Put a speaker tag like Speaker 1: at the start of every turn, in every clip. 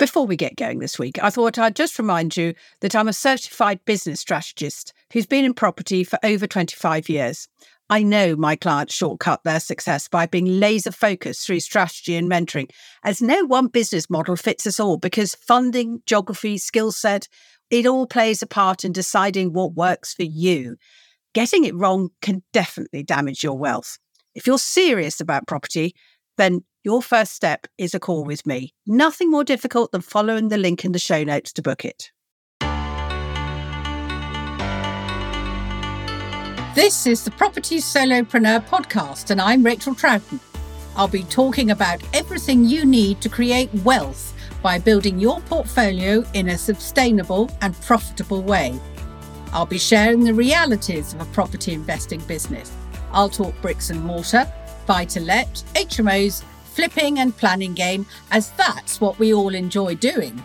Speaker 1: Before we get going this week, I thought I'd just remind you that I'm a certified business strategist who's been in property for over 25 years. I know my clients shortcut their success by being laser focused through strategy and mentoring, as no one business model fits us all because funding, geography, skill set, it all plays a part in deciding what works for you. Getting it wrong can definitely damage your wealth. If you're serious about property, then your first step is a call with me. Nothing more difficult than following the link in the show notes to book it. This is the Property Solopreneur podcast, and I'm Rachael Troughton. I'll be talking about everything you need to create wealth by building your portfolio in a sustainable and profitable way. I'll be sharing the realities of a property investing business. I'll talk bricks and mortar, buy to let, HMOs, flipping and planning game, as that's what we all enjoy doing.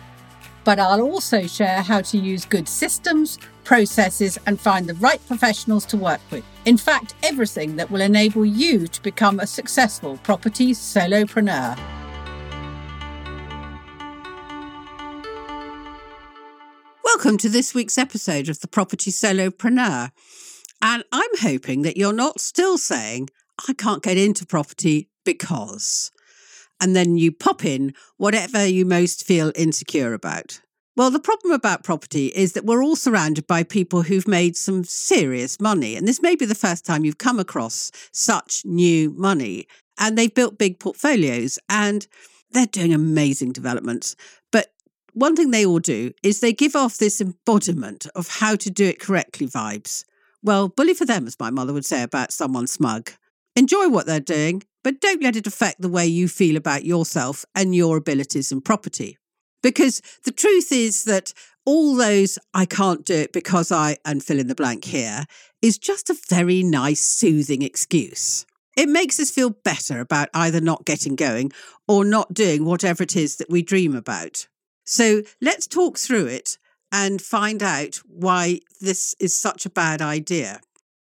Speaker 1: But I'll also share how to use good systems, processes, and find the right professionals to work with. In fact, everything that will enable you to become a successful property solopreneur. Welcome to this week's episode of the Property Solopreneur. And I'm hoping that you're not still saying, I can't get into property because and then you pop in whatever you most feel insecure about. Well, the problem about property is that we're all surrounded by people who've made some serious money. And this may be the first time you've come across such new money. And they've built big portfolios and they're doing amazing developments. But one thing they all do is they give off this embodiment of how to do it correctly vibes. Well, bully for them, as my mother would say about someone smug. Enjoy what they're doing, but don't let it affect the way you feel about yourself and your abilities and property. Because the truth is that all those I can't do it because I and fill in the blank here is just a very nice, soothing excuse. It makes us feel better about either not getting going or not doing whatever it is that we dream about. So let's talk through it and find out why this is such a bad idea.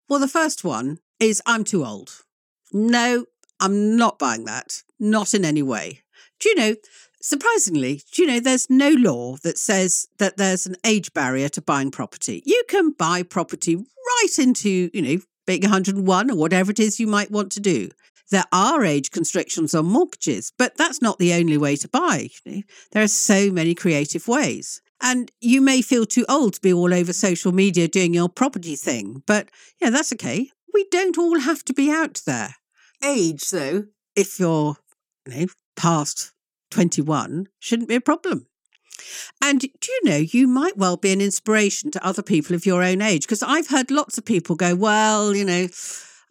Speaker 1: Well, the first one is I'm too old. No, I'm not buying that. Not in any way. Do you know, surprisingly, do you know there's no law that says that there's an age barrier to buying property? You can buy property right into, you know, being 101 or whatever it is you might want to do. There are age constrictions on mortgages, but that's not the only way to buy. You know? There are so many creative ways. And you may feel too old to be all over social media doing your property thing, but yeah, that's okay. We don't all have to be out there. Age, though, if you're you know, past 21, shouldn't be a problem. And do you know, you might well be an inspiration to other people of your own age. Because I've heard lots of people go, well, you know,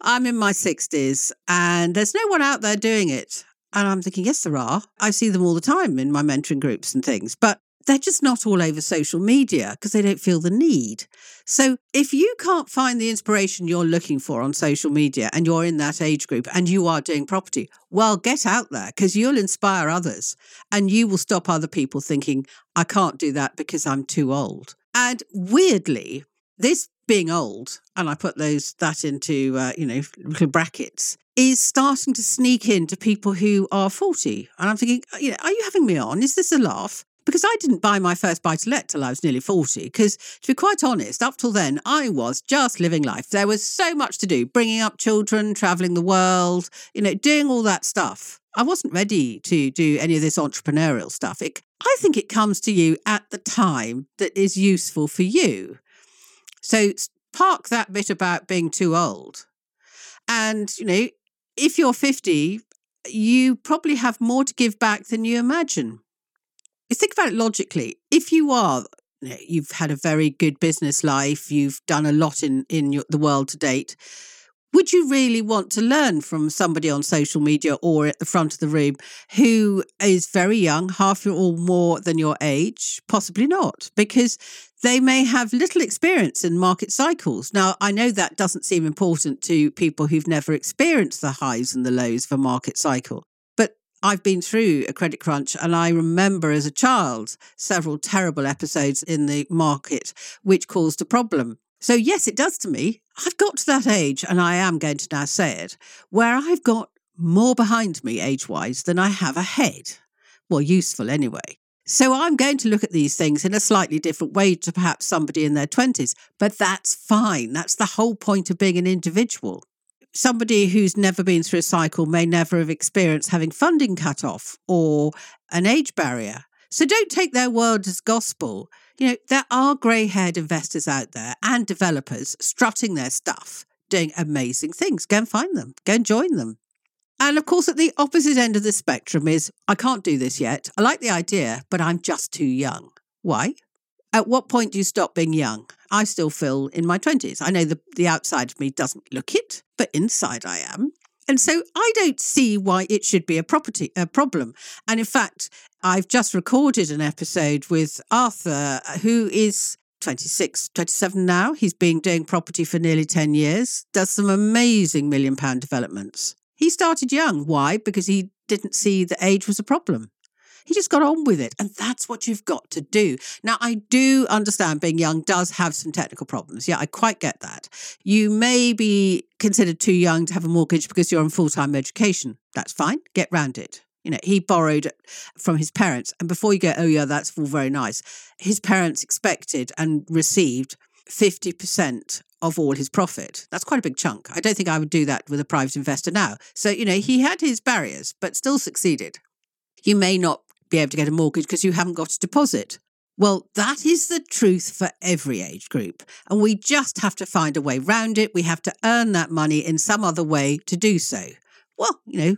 Speaker 1: I'm in my 60s and there's no one out there doing it. And I'm thinking, yes, there are. I see them all the time in my mentoring groups and things. But they're just not all over social media because they don't feel the need. So if you can't find the inspiration you're looking for on social media and you're in that age group and you are doing property, well, get out there because you'll inspire others and you will stop other people thinking, I can't do that because I'm too old. And weirdly, this being old, and I put those that into uh, you know little brackets, is starting to sneak into people who are forty. And I'm thinking, you know, are you having me on? Is this a laugh? Because I didn't buy my first buy to let till I was nearly 40. Because to be quite honest, up till then, I was just living life. There was so much to do bringing up children, traveling the world, you know, doing all that stuff. I wasn't ready to do any of this entrepreneurial stuff. It, I think it comes to you at the time that is useful for you. So park that bit about being too old. And, you know, if you're 50, you probably have more to give back than you imagine think about it logically. If you are, you've had a very good business life, you've done a lot in in your, the world to date. Would you really want to learn from somebody on social media or at the front of the room who is very young, half or more than your age? Possibly not, because they may have little experience in market cycles. Now, I know that doesn't seem important to people who've never experienced the highs and the lows of a market cycle. I've been through a credit crunch and I remember as a child several terrible episodes in the market which caused a problem. So, yes, it does to me. I've got to that age, and I am going to now say it, where I've got more behind me age wise than I have ahead. Well, useful anyway. So I'm going to look at these things in a slightly different way to perhaps somebody in their 20s, but that's fine. That's the whole point of being an individual. Somebody who's never been through a cycle may never have experienced having funding cut off or an age barrier. So don't take their word as gospel. You know, there are grey haired investors out there and developers strutting their stuff, doing amazing things. Go and find them, go and join them. And of course, at the opposite end of the spectrum is I can't do this yet. I like the idea, but I'm just too young. Why? At what point do you stop being young? I still feel in my 20s. I know the, the outside of me doesn't look it, but inside I am. And so I don't see why it should be a property a problem. And in fact, I've just recorded an episode with Arthur, uh, who is 26, 27 now. He's been doing property for nearly 10 years, does some amazing million pound developments. He started young. Why? Because he didn't see that age was a problem. He just got on with it. And that's what you've got to do. Now, I do understand being young does have some technical problems. Yeah, I quite get that. You may be considered too young to have a mortgage because you're on full time education. That's fine. Get round it. You know, he borrowed from his parents. And before you go, oh, yeah, that's all very nice, his parents expected and received 50% of all his profit. That's quite a big chunk. I don't think I would do that with a private investor now. So, you know, he had his barriers, but still succeeded. You may not be able to get a mortgage because you haven't got a deposit. Well, that is the truth for every age group. And we just have to find a way round it. We have to earn that money in some other way to do so. Well, you know,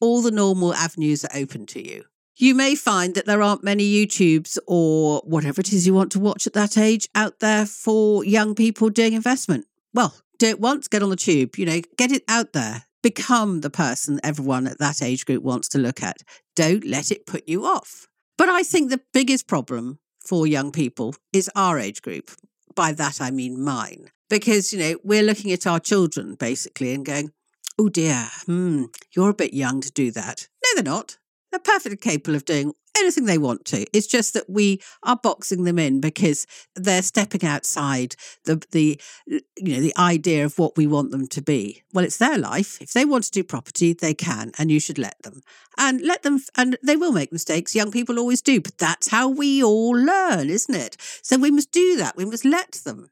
Speaker 1: all the normal avenues are open to you. You may find that there aren't many YouTubes or whatever it is you want to watch at that age out there for young people doing investment. Well, do it once, get on the tube, you know, get it out there become the person everyone at that age group wants to look at. Don't let it put you off. But I think the biggest problem for young people is our age group. By that, I mean mine. Because, you know, we're looking at our children basically and going, oh dear, hmm, you're a bit young to do that. No, they're not. They're perfectly capable of doing anything they want to. It's just that we are boxing them in because they're stepping outside the the you know the idea of what we want them to be. Well, it's their life. If they want to do property, they can, and you should let them. And let them and they will make mistakes. Young people always do, but that's how we all learn, isn't it? So we must do that. We must let them.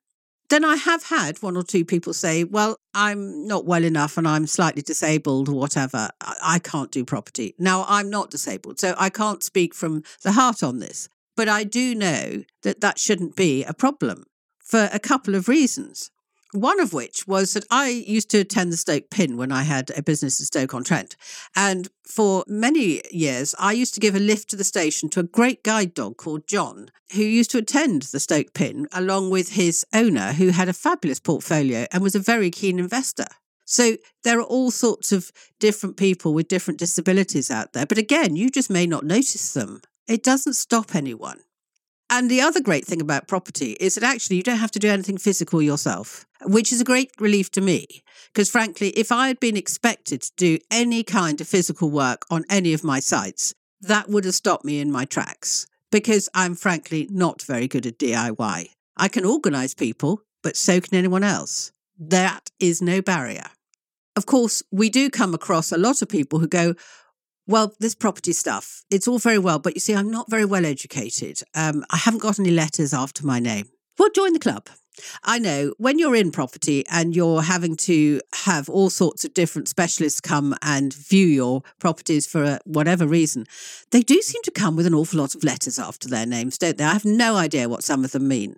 Speaker 1: Then I have had one or two people say, well, I'm not well enough and I'm slightly disabled or whatever. I can't do property. Now, I'm not disabled, so I can't speak from the heart on this. But I do know that that shouldn't be a problem for a couple of reasons. One of which was that I used to attend the Stoke Pin when I had a business in Stoke on Trent. And for many years, I used to give a lift to the station to a great guide dog called John, who used to attend the Stoke Pin along with his owner, who had a fabulous portfolio and was a very keen investor. So there are all sorts of different people with different disabilities out there. But again, you just may not notice them. It doesn't stop anyone. And the other great thing about property is that actually you don't have to do anything physical yourself, which is a great relief to me. Because frankly, if I had been expected to do any kind of physical work on any of my sites, that would have stopped me in my tracks because I'm frankly not very good at DIY. I can organize people, but so can anyone else. That is no barrier. Of course, we do come across a lot of people who go, well, this property stuff, it's all very well, but you see, I'm not very well educated. Um, I haven't got any letters after my name. Well, join the club. I know when you're in property and you're having to have all sorts of different specialists come and view your properties for whatever reason, they do seem to come with an awful lot of letters after their names, don't they? I have no idea what some of them mean.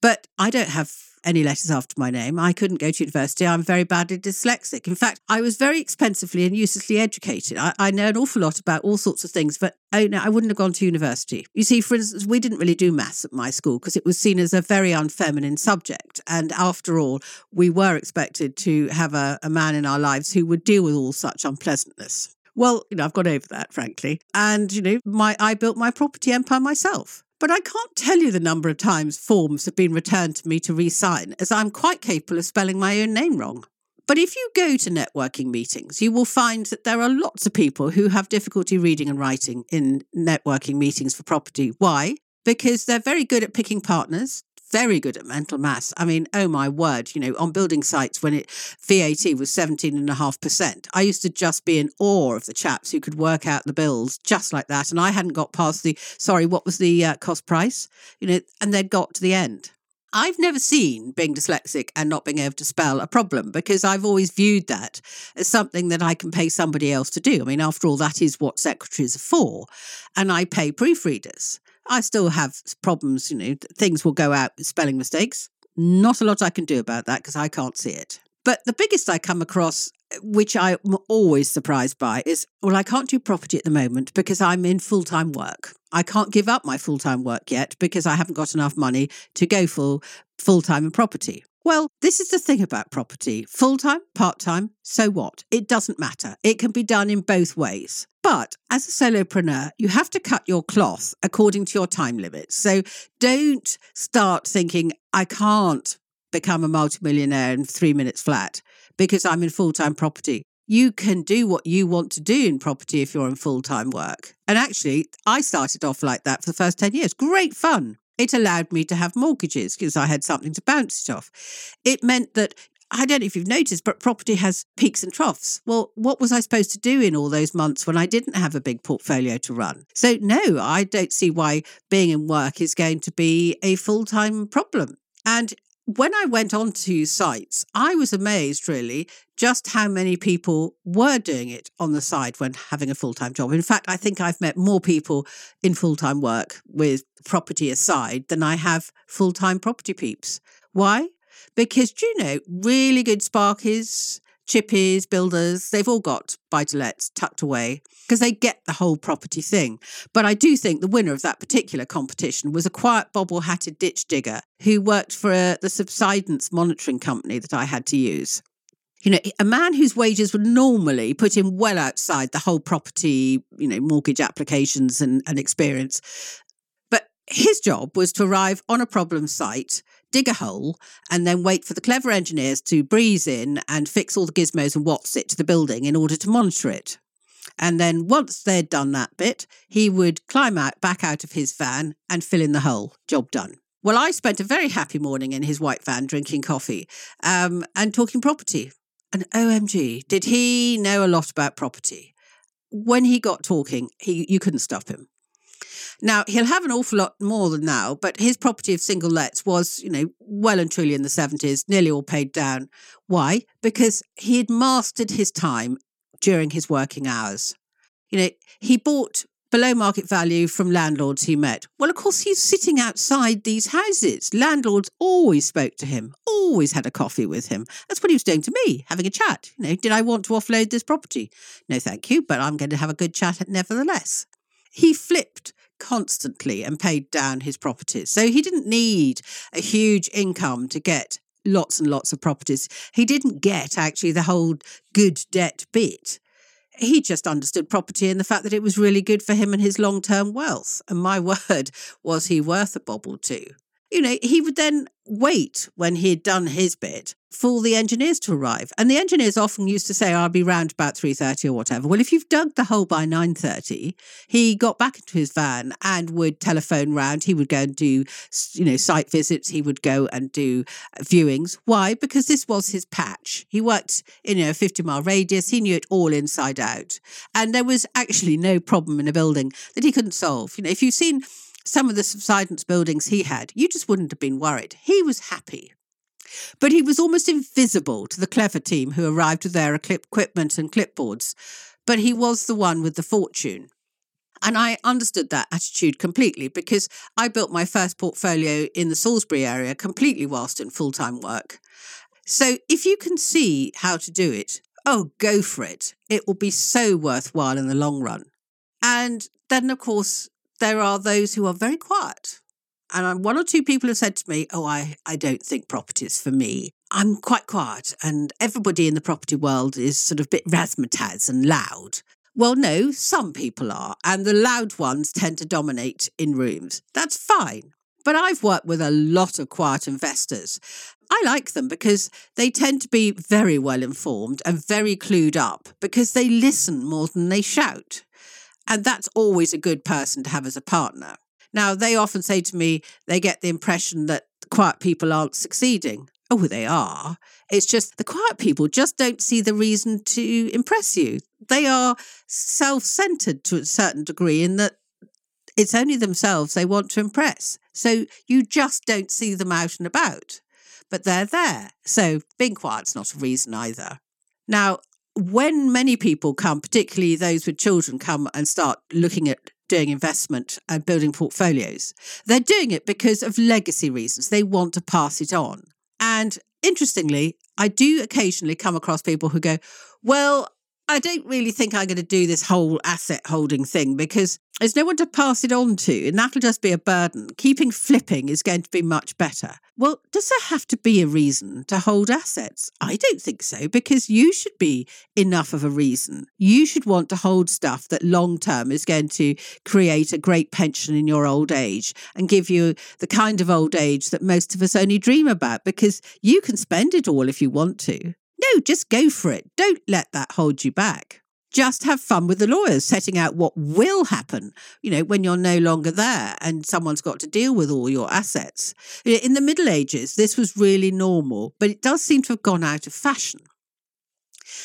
Speaker 1: But I don't have any letters after my name. I couldn't go to university. I'm very badly dyslexic. In fact, I was very expensively and uselessly educated. I, I know an awful lot about all sorts of things, but oh, I, I wouldn't have gone to university. You see, for instance, we didn't really do maths at my school because it was seen as a very unfeminine subject. And after all, we were expected to have a, a man in our lives who would deal with all such unpleasantness. Well, you know, I've got over that, frankly. And, you know, my I built my property empire myself. But I can't tell you the number of times forms have been returned to me to re sign, as I'm quite capable of spelling my own name wrong. But if you go to networking meetings, you will find that there are lots of people who have difficulty reading and writing in networking meetings for property. Why? Because they're very good at picking partners, very good at mental maths. I mean, oh my word, you know, on building sites when it VAT was 17.5%, I used to just be in awe of the chaps who could work out the bills just like that. And I hadn't got past the, sorry, what was the uh, cost price? You know, and they'd got to the end. I've never seen being dyslexic and not being able to spell a problem because I've always viewed that as something that I can pay somebody else to do. I mean, after all, that is what secretaries are for. And I pay proofreaders. I still have problems, you know, things will go out with spelling mistakes. Not a lot I can do about that because I can't see it. But the biggest I come across, which I'm always surprised by, is well, I can't do property at the moment because I'm in full time work. I can't give up my full time work yet because I haven't got enough money to go full full time in property. Well, this is the thing about property full time, part time, so what? It doesn't matter. It can be done in both ways. But as a solopreneur, you have to cut your cloth according to your time limits. So don't start thinking, I can't become a multimillionaire in three minutes flat because I'm in full time property. You can do what you want to do in property if you're in full time work. And actually, I started off like that for the first 10 years. Great fun. It allowed me to have mortgages because I had something to bounce it off. It meant that I don't know if you've noticed, but property has peaks and troughs. Well, what was I supposed to do in all those months when I didn't have a big portfolio to run? So, no, I don't see why being in work is going to be a full time problem. And when I went onto sites, I was amazed really just how many people were doing it on the side when having a full time job. In fact, I think I've met more people in full time work with property aside than I have full time property peeps. Why? Because, you know, really good sparkies, chippies, builders, they've all got buy to lets tucked away because they get the whole property thing. But I do think the winner of that particular competition was a quiet bobble hatted ditch digger who worked for uh, the subsidence monitoring company that I had to use. You know, a man whose wages would normally put him well outside the whole property, you know, mortgage applications and, and experience. But his job was to arrive on a problem site dig a hole, and then wait for the clever engineers to breeze in and fix all the gizmos and what's it to the building in order to monitor it. And then once they'd done that bit, he would climb out back out of his van and fill in the hole. Job done. Well, I spent a very happy morning in his white van drinking coffee um, and talking property. And OMG, did he know a lot about property? When he got talking, he you couldn't stop him. Now, he'll have an awful lot more than now, but his property of single lets was, you know, well and truly in the 70s, nearly all paid down. Why? Because he had mastered his time during his working hours. You know, he bought below market value from landlords he met. Well, of course, he's sitting outside these houses. Landlords always spoke to him, always had a coffee with him. That's what he was doing to me, having a chat. You know, did I want to offload this property? No, thank you, but I'm going to have a good chat nevertheless. He flipped constantly and paid down his properties. So he didn't need a huge income to get lots and lots of properties. He didn't get actually the whole good debt bit. He just understood property and the fact that it was really good for him and his long term wealth. And my word, was he worth a bob or two? You know, he would then wait when he had done his bit for the engineers to arrive. And the engineers often used to say, I'll be round about 3.30 or whatever. Well, if you've dug the hole by 9.30, he got back into his van and would telephone round. He would go and do, you know, site visits. He would go and do uh, viewings. Why? Because this was his patch. He worked in you know, a 50 mile radius. He knew it all inside out. And there was actually no problem in a building that he couldn't solve. You know, if you've seen some of the subsidence buildings he had, you just wouldn't have been worried. He was happy. But he was almost invisible to the clever team who arrived with their equipment and clipboards. But he was the one with the fortune. And I understood that attitude completely because I built my first portfolio in the Salisbury area completely whilst in full time work. So if you can see how to do it, oh, go for it. It will be so worthwhile in the long run. And then, of course, there are those who are very quiet and one or two people have said to me, Oh, I, I don't think property is for me. I'm quite quiet, and everybody in the property world is sort of a bit razzmatazz and loud. Well, no, some people are, and the loud ones tend to dominate in rooms. That's fine. But I've worked with a lot of quiet investors. I like them because they tend to be very well informed and very clued up because they listen more than they shout. And that's always a good person to have as a partner. Now, they often say to me they get the impression that quiet people aren't succeeding. Oh, they are. It's just the quiet people just don't see the reason to impress you. They are self centered to a certain degree in that it's only themselves they want to impress. So you just don't see them out and about, but they're there. So being quiet's not a reason either. Now, when many people come, particularly those with children, come and start looking at doing investment and building portfolios, they're doing it because of legacy reasons. They want to pass it on. And interestingly, I do occasionally come across people who go, Well, I don't really think I'm going to do this whole asset holding thing because there's no one to pass it on to, and that'll just be a burden. Keeping flipping is going to be much better. Well, does there have to be a reason to hold assets? I don't think so, because you should be enough of a reason. You should want to hold stuff that long term is going to create a great pension in your old age and give you the kind of old age that most of us only dream about, because you can spend it all if you want to. No, just go for it. Don't let that hold you back. Just have fun with the lawyers, setting out what will happen, you know, when you're no longer there and someone's got to deal with all your assets. In the Middle Ages, this was really normal, but it does seem to have gone out of fashion.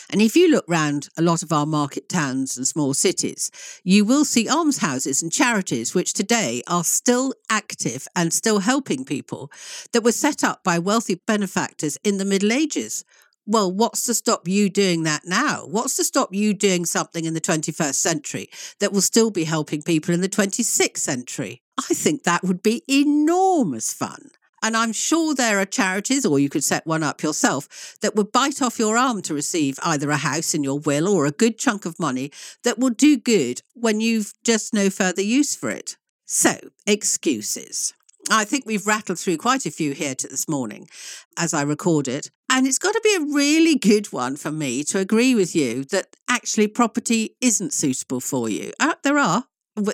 Speaker 1: And if you look round a lot of our market towns and small cities, you will see almshouses and charities which today are still active and still helping people that were set up by wealthy benefactors in the Middle Ages well, what's to stop you doing that now? What's to stop you doing something in the 21st century that will still be helping people in the 26th century? I think that would be enormous fun. And I'm sure there are charities, or you could set one up yourself, that would bite off your arm to receive either a house in your will or a good chunk of money that will do good when you've just no further use for it. So, excuses. I think we've rattled through quite a few here to this morning as I record it. And it's got to be a really good one for me to agree with you that actually property isn't suitable for you. Uh, there are,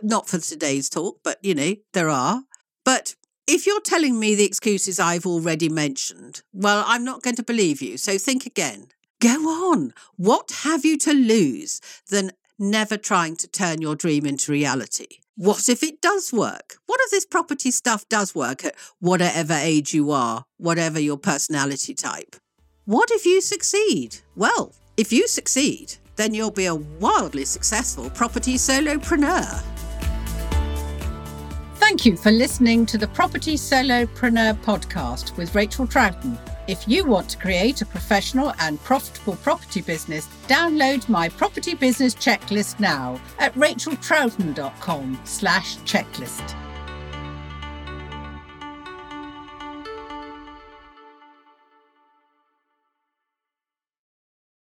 Speaker 1: not for today's talk, but you know, there are. But if you're telling me the excuses I've already mentioned, well, I'm not going to believe you. So think again. Go on. What have you to lose than never trying to turn your dream into reality? What if it does work? What if this property stuff does work at whatever age you are, whatever your personality type? What if you succeed? Well, if you succeed, then you'll be a wildly successful property solopreneur. Thank you for listening to the Property Solopreneur podcast with Rachael Troughton. If you want to create a professional and profitable property business, download my property business checklist now at rachaeltroughton.com slash checklist.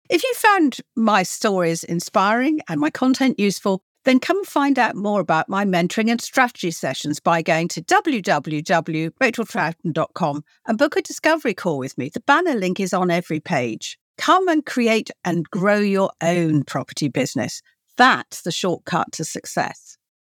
Speaker 1: If you found my stories inspiring and my content useful, then come find out more about my mentoring and strategy sessions by going to www.rachaeltroughton.com and book a discovery call with me. The banner link is on every page. Come and create and grow your own property business. That's the shortcut to success.